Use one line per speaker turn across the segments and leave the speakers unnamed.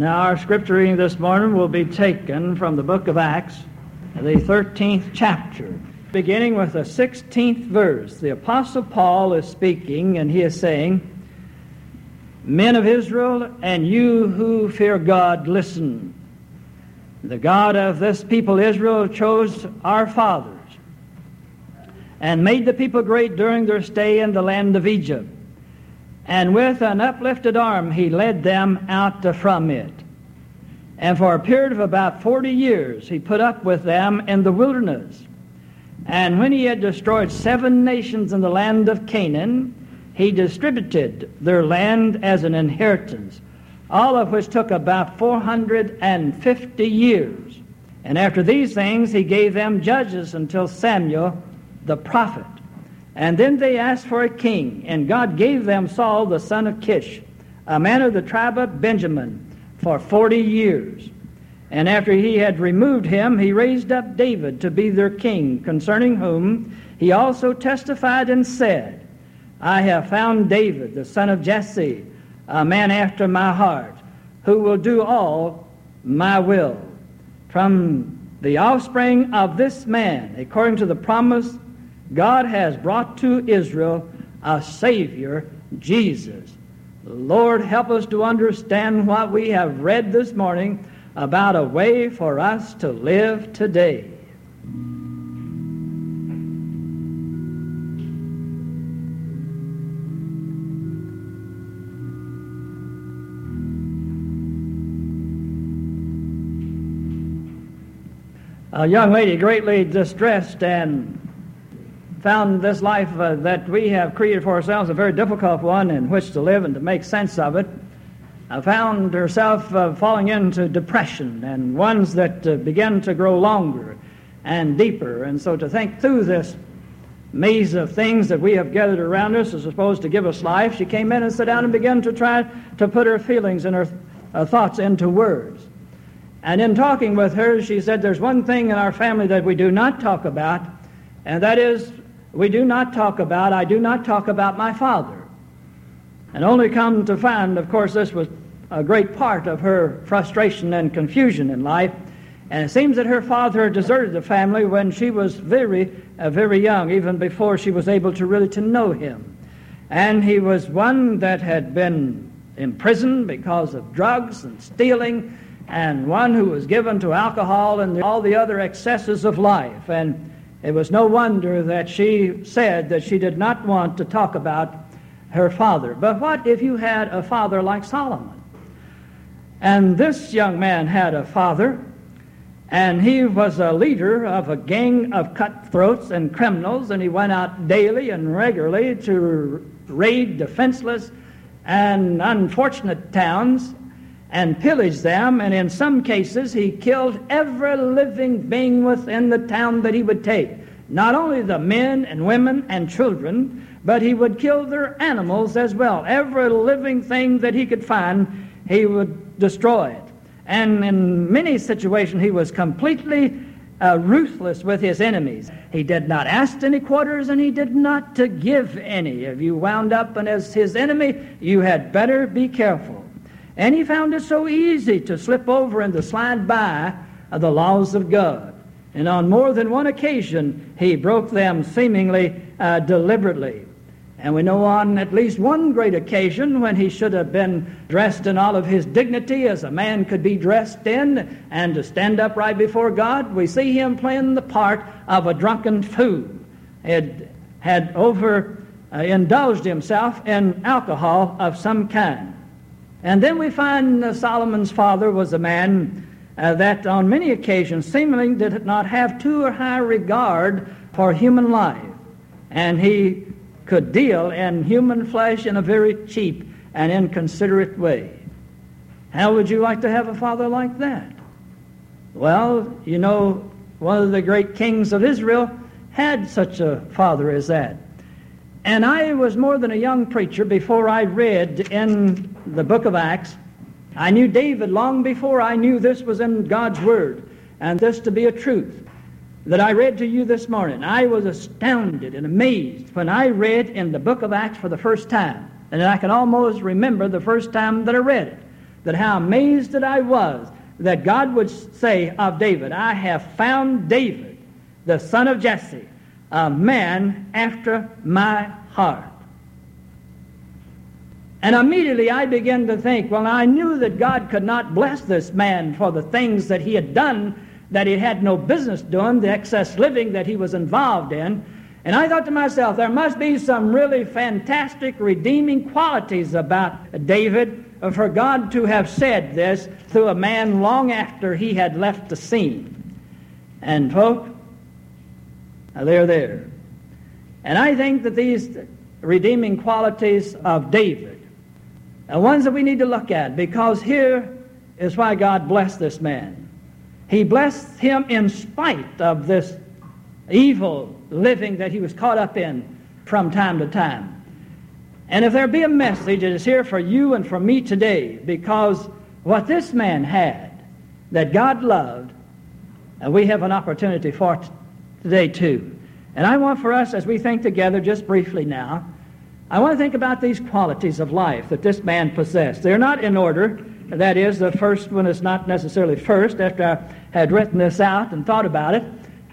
Now, our scripture reading this morning will be taken from the book of Acts, the 13th chapter, beginning with the 16th verse. The Apostle Paul is speaking, and he is saying, Men of Israel, and you who fear God, listen. The God of this people, Israel, chose our fathers and made the people great during their stay in the land of Egypt and with an uplifted arm he led them out from it. And for a period of about 40 years he put up with them in the wilderness. And when he had destroyed seven nations in the land of Canaan, he distributed their land as an inheritance, all of which took about 450 years. And after these things, he gave them judges until Samuel the prophet. And then they asked for a king, and God gave them Saul the son of Kish, a man of the tribe of Benjamin, for forty years. And after he had removed him, he raised up David to be their king, concerning whom he also testified and said, I have found David, the son of Jesse, a man after my heart, who will do all my will. From the offspring of this man, according to the promise God has brought to Israel a Savior, Jesus. Lord, help us to understand what we have read this morning about a way for us to live today. A young lady greatly distressed and found this life uh, that we have created for ourselves a very difficult one in which to live and to make sense of it. Found herself uh, falling into depression and ones that uh, began to grow longer and deeper. And so to think through this maze of things that we have gathered around us is supposed to give us life, she came in and sat down and began to try to put her feelings and her uh, thoughts into words. And in talking with her, she said, There's one thing in our family that we do not talk about, and that is we do not talk about, I do not talk about my father. And only come to find, of course, this was a great part of her frustration and confusion in life. And it seems that her father deserted the family when she was very, uh, very young, even before she was able to really to know him. And he was one that had been imprisoned because of drugs and stealing, and one who was given to alcohol and all the other excesses of life. And it was no wonder that she said that she did not want to talk about her father. But what if you had a father like Solomon? And this young man had a father, and he was a leader of a gang of cutthroats and criminals, and he went out daily and regularly to raid defenseless and unfortunate towns and pillaged them, and in some cases he killed every living being within the town that he would take. Not only the men and women and children, but he would kill their animals as well. Every living thing that he could find, he would destroy it. And in many situations, he was completely uh, ruthless with his enemies. He did not ask any quarters and he did not to give any. If you wound up and as his enemy, you had better be careful. And he found it so easy to slip over and to slide by the laws of God. And on more than one occasion, he broke them seemingly uh, deliberately. And we know on at least one great occasion when he should have been dressed in all of his dignity as a man could be dressed in and to stand up right before God, we see him playing the part of a drunken fool. Had, had over uh, indulged himself in alcohol of some kind. And then we find uh, Solomon's father was a man uh, that on many occasions seemingly did not have too high regard for human life. And he could deal in human flesh in a very cheap and inconsiderate way. How would you like to have a father like that? Well, you know, one of the great kings of Israel had such a father as that. And I was more than a young preacher before I read in the book of Acts. I knew David long before I knew this was in God's Word and this to be a truth that I read to you this morning. I was astounded and amazed when I read in the book of Acts for the first time. And I can almost remember the first time that I read it, that how amazed that I was that God would say of David, I have found David, the son of Jesse, a man after my heart. And immediately I began to think, well, I knew that God could not bless this man for the things that he had done that he had no business doing, the excess living that he was involved in. And I thought to myself, there must be some really fantastic redeeming qualities about David for God to have said this through a man long after he had left the scene. And, folk, they're there. And I think that these redeeming qualities of David are ones that we need to look at because here is why God blessed this man. He blessed him in spite of this evil living that he was caught up in from time to time. And if there be a message, it is here for you and for me today because what this man had that God loved, and we have an opportunity for today too. And I want for us, as we think together just briefly now, I want to think about these qualities of life that this man possessed. They're not in order. That is, the first one is not necessarily first. After I had written this out and thought about it,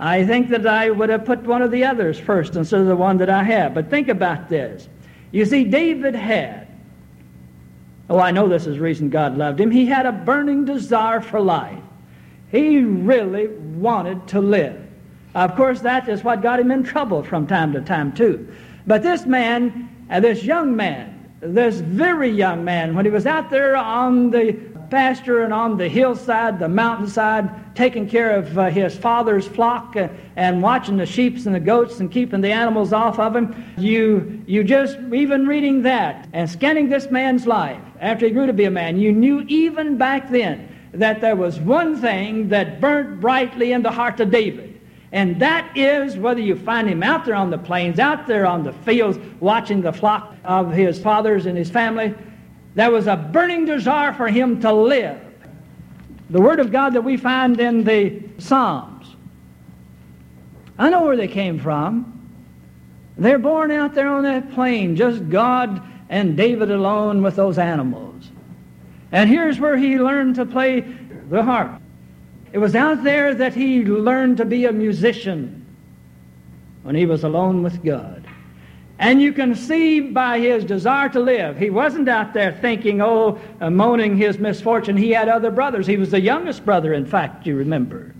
I think that I would have put one of the others first instead of the one that I have. But think about this. You see, David had, oh, I know this is the reason God loved him, he had a burning desire for life. He really wanted to live. Of course, that is what got him in trouble from time to time, too. But this man, uh, this young man, this very young man, when he was out there on the pasture and on the hillside, the mountainside, taking care of uh, his father's flock uh, and watching the sheep and the goats and keeping the animals off of him. You, you just, even reading that and scanning this man's life after he grew to be a man, you knew even back then that there was one thing that burnt brightly in the heart of David. And that is whether you find him out there on the plains, out there on the fields, watching the flock of his fathers and his family, there was a burning desire for him to live. The Word of God that we find in the Psalms. I know where they came from. They're born out there on that plain, just God and David alone with those animals. And here's where he learned to play the harp. It was out there that he learned to be a musician when he was alone with God. And you can see by his desire to live, he wasn't out there thinking, oh, uh, moaning his misfortune. He had other brothers. He was the youngest brother, in fact, you remember.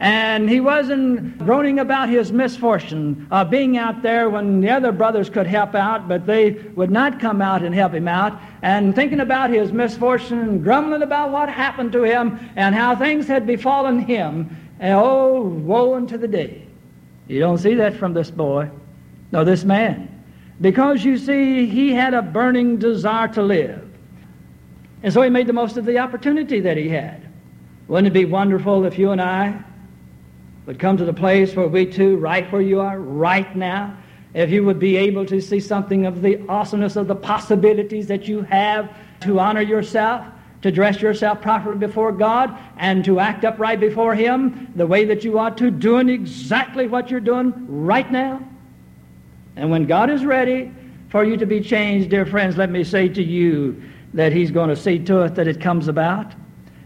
And he wasn't groaning about his misfortune of being out there when the other brothers could help out, but they would not come out and help him out, and thinking about his misfortune and grumbling about what happened to him and how things had befallen him. And oh, woe unto the day. You don't see that from this boy. No, this man. Because you see, he had a burning desire to live. And so he made the most of the opportunity that he had. Wouldn't it be wonderful if you and I would come to the place where we too, right where you are, right now, if you would be able to see something of the awesomeness of the possibilities that you have to honor yourself, to dress yourself properly before God, and to act upright before Him the way that you ought to, doing exactly what you're doing right now. And when God is ready for you to be changed, dear friends, let me say to you that He's going to see to it that it comes about.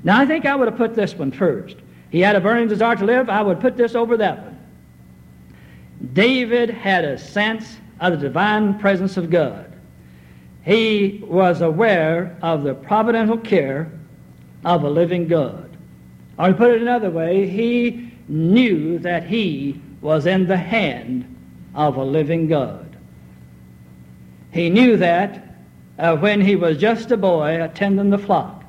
Now, I think I would have put this one first. He had a burning desire to live. I would put this over that one. David had a sense of the divine presence of God. He was aware of the providential care of a living God. Or to put it another way, he knew that he was in the hand of a living God. He knew that uh, when he was just a boy attending the flock.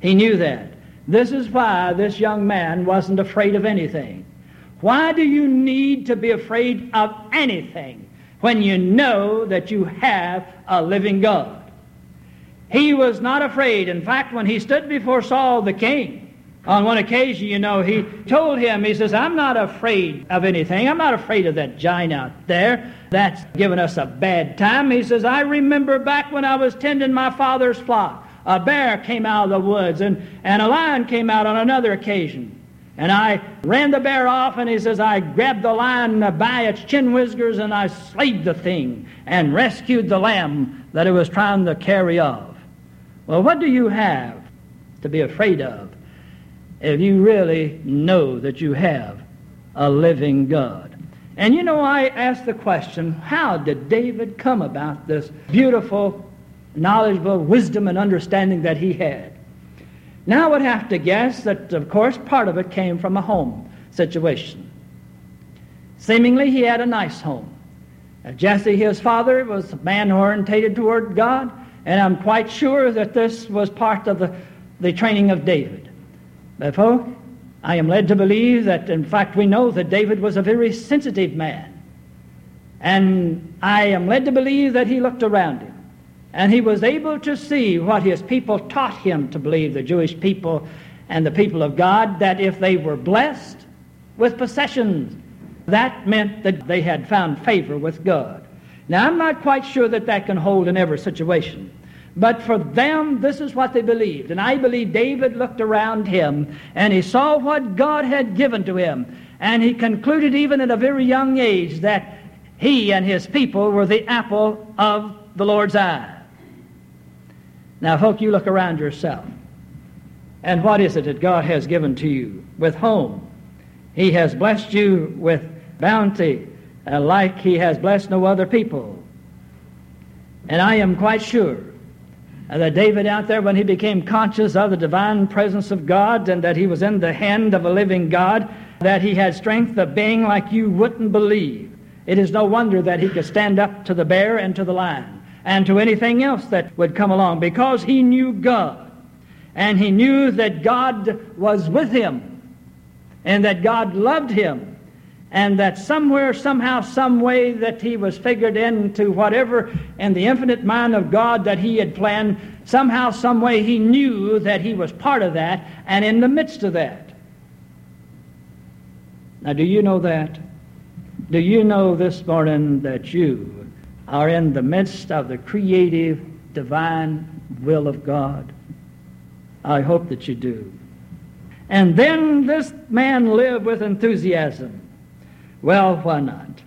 He knew that. This is why this young man wasn't afraid of anything. Why do you need to be afraid of anything when you know that you have a living God? He was not afraid. In fact, when he stood before Saul the king, On one occasion, you know, he told him, he says, I'm not afraid of anything. I'm not afraid of that giant out there. That's given us a bad time. He says, I remember back when I was tending my father's flock. A bear came out of the woods, and, and a lion came out on another occasion. And I ran the bear off, and he says, I grabbed the lion by its chin whiskers, and I slayed the thing and rescued the lamb that it was trying to carry off. Well, what do you have to be afraid of if you really know that you have a living God? And you know, I ask the question how did David come about this beautiful, knowledgeable wisdom and understanding that he had? Now I would have to guess that, of course, part of it came from a home situation. Seemingly, he had a nice home. Uh, Jesse, his father, was a man orientated toward God, and I'm quite sure that this was part of the, the training of David. But, folk, I am led to believe that, in fact, we know that David was a very sensitive man. And I am led to believe that he looked around him. And he was able to see what his people taught him to believe, the Jewish people and the people of God, that if they were blessed with possessions, that meant that they had found favor with God. Now, I'm not quite sure that that can hold in every situation. But for them, this is what they believed. And I believe David looked around him and he saw what God had given to him. And he concluded, even at a very young age, that he and his people were the apple of the Lord's eye. Now, folk, you look around yourself. And what is it that God has given to you with home? He has blessed you with bounty uh, like He has blessed no other people. And I am quite sure that David out there, when he became conscious of the divine presence of God and that he was in the hand of a living God, that he had strength of being like you wouldn't believe. It is no wonder that he could stand up to the bear and to the lion and to anything else that would come along because he knew God. And he knew that God was with him and that God loved him and that somewhere, somehow, some way that he was figured into whatever in the infinite mind of God that he had planned, somehow, some way he knew that he was part of that and in the midst of that. Now, do you know that? Do you know this morning that you are in the midst of the creative, divine will of God? I hope that you do. And then this man lived with enthusiasm. Well, why not?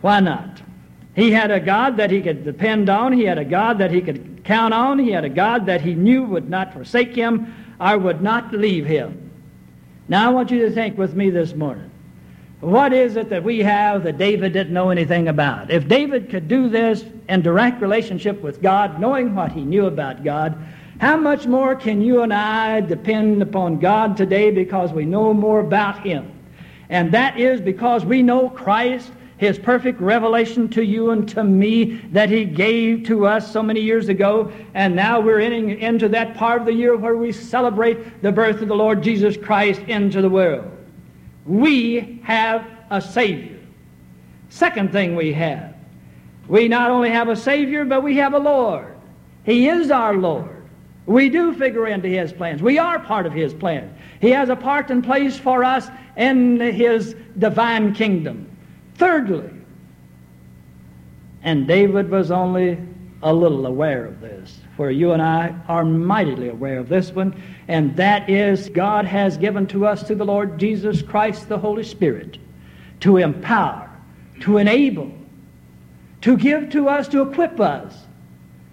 Why not? He had a God that he could depend on. He had a God that he could count on. He had a God that he knew would not forsake him or would not leave him. Now, I want you to think with me this morning. What is it that we have that David didn't know anything about? If David could do this in direct relationship with God, knowing what he knew about God, how much more can you and I depend upon God today because we know more about Him? And that is because we know Christ, His perfect revelation to you and to me that He gave to us so many years ago. And now we're entering into that part of the year where we celebrate the birth of the Lord Jesus Christ into the world we have a Savior. Second thing we have, we not only have a Savior, but we have a Lord. He is our Lord. We do figure into His plans. We are part of His plan. He has a part and place for us in His divine kingdom. Thirdly, and David was only a little aware of this, for you and I are mightily aware of this one, and that is God has given to us through the Lord Jesus Christ the Holy Spirit to empower, to enable, to give to us, to equip us,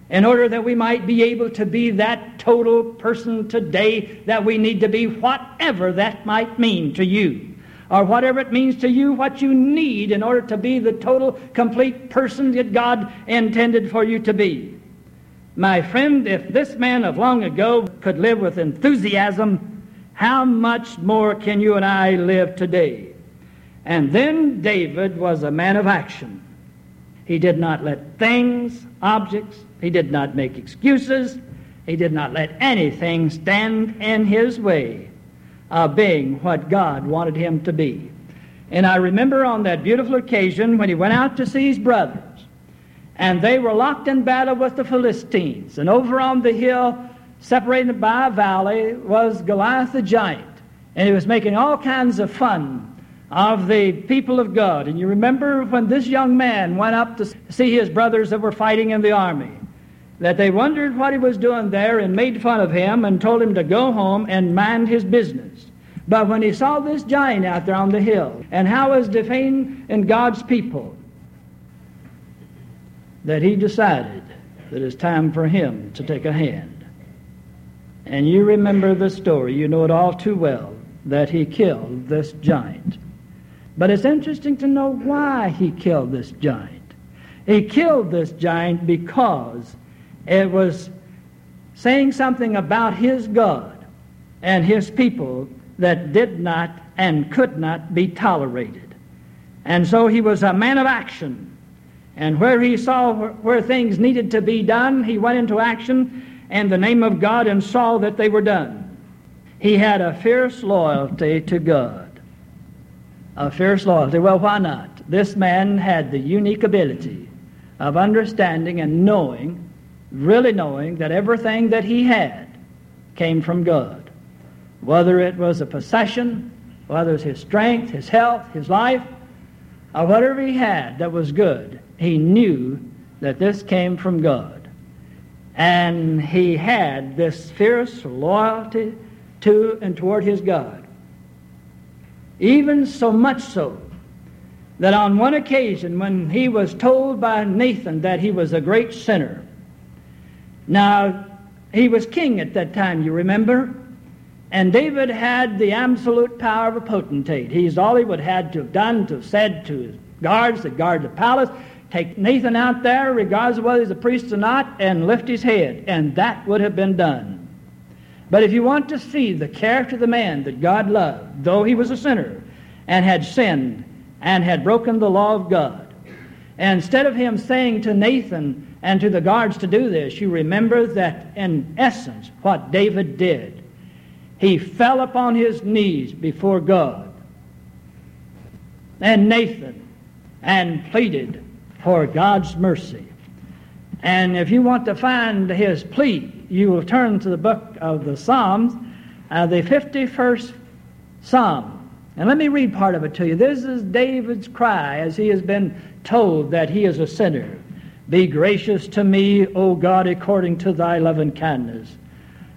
in order that we might be able to be that total person today that we need to be, whatever that might mean to you. Or whatever it means to you, what you need in order to be the total, complete person that God intended for you to be. My friend, if this man of long ago could live with enthusiasm, how much more can you and I live today? And then David was a man of action. He did not let things, objects, he did not make excuses, he did not let anything stand in his way of being what God wanted him to be. And I remember on that beautiful occasion when he went out to see his brothers, and they were locked in battle with the Philistines. And over on the hill, separated by a valley, was Goliath the giant. And he was making all kinds of fun of the people of God. And you remember when this young man went up to see his brothers that were fighting in the army, that they wondered what he was doing there and made fun of him and told him to go home and mind his business. But when he saw this giant out there on the hill and how he was defaming God's people, that he decided that it's time for him to take a hand. And you remember the story, you know it all too well, that he killed this giant. But it's interesting to know why he killed this giant. He killed this giant because it was saying something about his God and his people that did not and could not be tolerated. And so he was a man of action. And where he saw where things needed to be done, he went into action in the name of God and saw that they were done. He had a fierce loyalty to God a fierce loyalty. Well, why not? This man had the unique ability of understanding and knowing, really knowing, that everything that he had came from God. Whether it was a possession, whether it was his strength, his health, his life, or whatever he had that was good, he knew that this came from God. And he had this fierce loyalty to and toward his God. Even so much so that on one occasion when he was told by Nathan that he was a great sinner, now he was king at that time, you remember? And David had the absolute power of a potentate. He's all he would have had to have done, to have said to his guards that guard the palace, take Nathan out there, regardless of whether he's a priest or not, and lift his head. And that would have been done. But if you want to see the character of the man that God loved, though he was a sinner and had sinned and had broken the law of God, and instead of him saying to Nathan and to the guards to do this, you remember that in essence what David did. He fell upon his knees before God and Nathan and pleaded for God's mercy. And if you want to find his plea, you will turn to the book of the Psalms, uh, the 51st Psalm. And let me read part of it to you. This is David's cry as he has been told that he is a sinner. Be gracious to me, O God, according to thy love and kindness.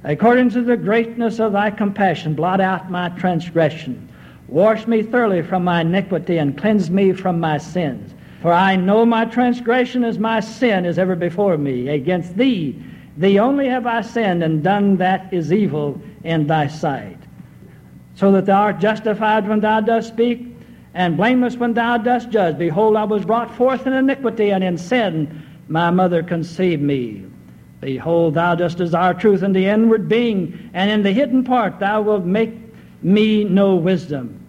According to the greatness of thy compassion, blot out my transgression. Wash me thoroughly from my iniquity and cleanse me from my sins. For I know my transgression as my sin is ever before me. Against thee Thee only have I sinned and done that is evil in thy sight. So that thou art justified when thou dost speak, and blameless when thou dost judge. Behold, I was brought forth in iniquity, and in sin my mother conceived me. Behold, thou dost desire truth in the inward being, and in the hidden part thou wilt make me know wisdom.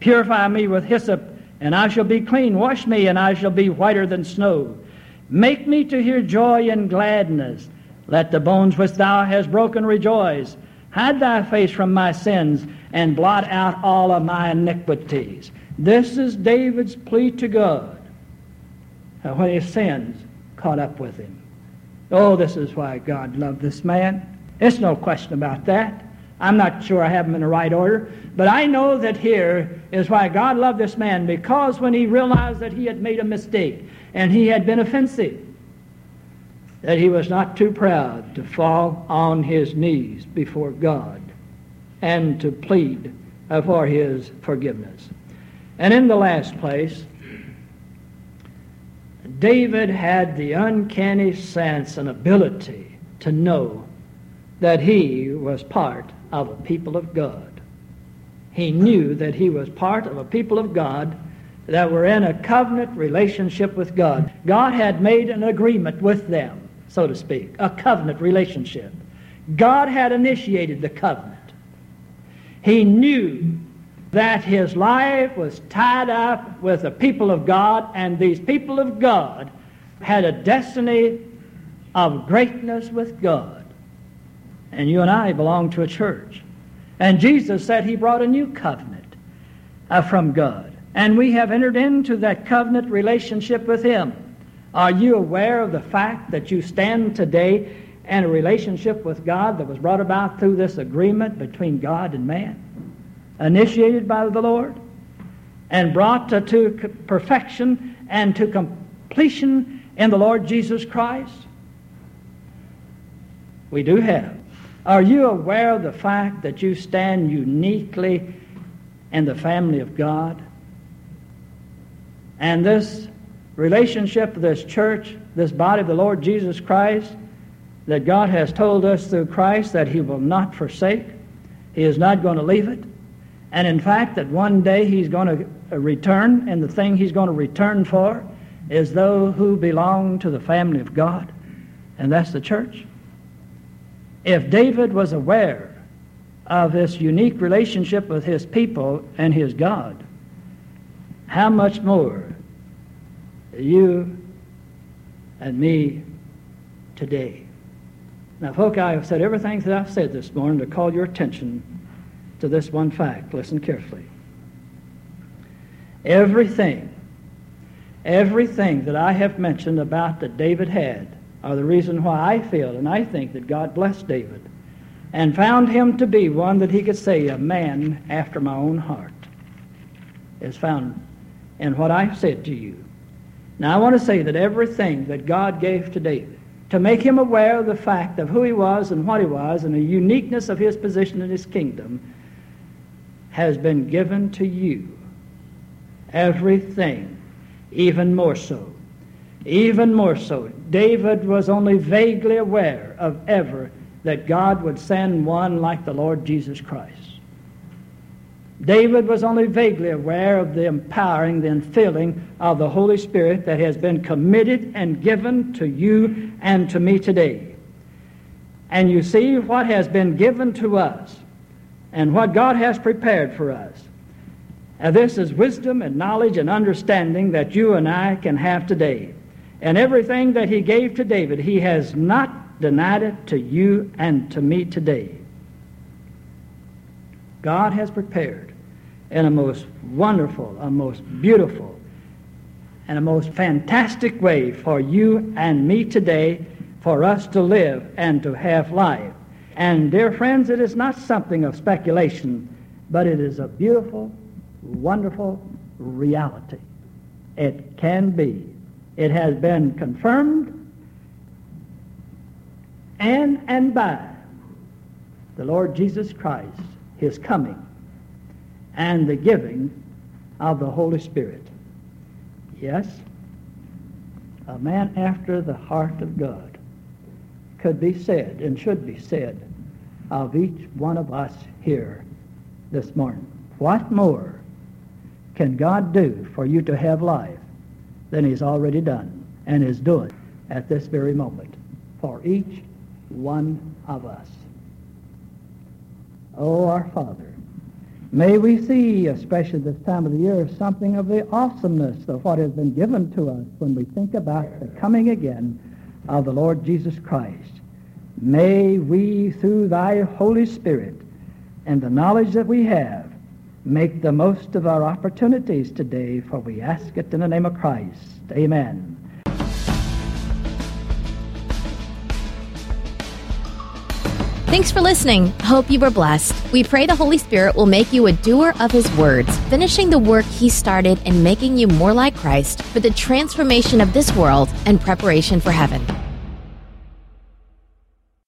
Purify me with hyssop, and I shall be clean. Wash me, and I shall be whiter than snow. Make me to hear joy and gladness let the bones which thou hast broken rejoice. Hide thy face from my sins and blot out all of my iniquities. This is David's plea to God when his sins caught up with him. Oh, this is why God loved this man. There's no question about that. I'm not sure I have them in the right order, but I know that here is why God loved this man because when he realized that he had made a mistake and he had been offensive, that he was not too proud to fall on his knees before God and to plead for his forgiveness. And in the last place, David had the uncanny sense and ability to know that he was part of a people of God. He knew that he was part of a people of God that were in a covenant relationship with God. God had made an agreement with them so to speak, a covenant relationship. God had initiated the covenant. He knew that his life was tied up with the people of God, and these people of God had a destiny of greatness with God. And you and I belong to a church. And Jesus said he brought a new covenant uh, from God. And we have entered into that covenant relationship with him. Are you aware of the fact that you stand today in a relationship with God that was brought about through this agreement between God and man, initiated by the Lord, and brought to, to perfection and to completion in the Lord Jesus Christ? We do have. Are you aware of the fact that you stand uniquely in the family of God? And this relationship this church, this body of the Lord Jesus Christ, that God has told us through Christ that He will not forsake. He is not going to leave it. And in fact, that one day He's going to uh, return, and the thing He's going to return for is those who belong to the family of God, and that's the church. If David was aware of this unique relationship with his people and his God, how much more you and me today? Now, folk, I have said everything that I've said this morning to call your attention to this one fact. Listen carefully. Everything, everything that I have mentioned about that David had are the reason why I feel and I think that God blessed David and found him to be one that he could say, a man after my own heart, is found in what I've said to you. Now, I want to say that everything that God gave to David, to make him aware of the fact of who he was and what he was and the uniqueness of his position in his kingdom has been given to you. Everything, even more so. Even more so. David was only vaguely aware of ever that God would send one like the Lord Jesus Christ. David was only vaguely aware of the empowering, the infilling of the Holy Spirit that has been committed and given to you and to me today. And you see what has been given to us and what God has prepared for us. This is wisdom and knowledge and understanding that you and I can have today. And everything that He gave to David, He has not denied it to you and to me today. God has prepared in a most wonderful, a most beautiful, and a most fantastic way for you and me today for us to live and to have life. And, dear friends, it is not something of speculation, but it is a beautiful, wonderful reality. It can be. It has been confirmed and and by the Lord Jesus Christ, his coming and the giving of the Holy Spirit. Yes, a man after the heart of God could be said and should be said of each one of us here this morning. What more can God do for you to have life than He's already done and is doing at this very moment for each one of us? Oh, our Father, May we see, especially this time of the year, something of the awesomeness of what has been given to us when we think about the coming again of the Lord Jesus Christ. May we, through thy Holy Spirit and the knowledge that we have, make the most of our opportunities today, for we ask it in the name of Christ. Amen.
Thanks for listening. Hope you were blessed. We pray the Holy Spirit will make you a doer of His words, finishing the work He started and making you more like Christ for the transformation of this world and preparation for heaven.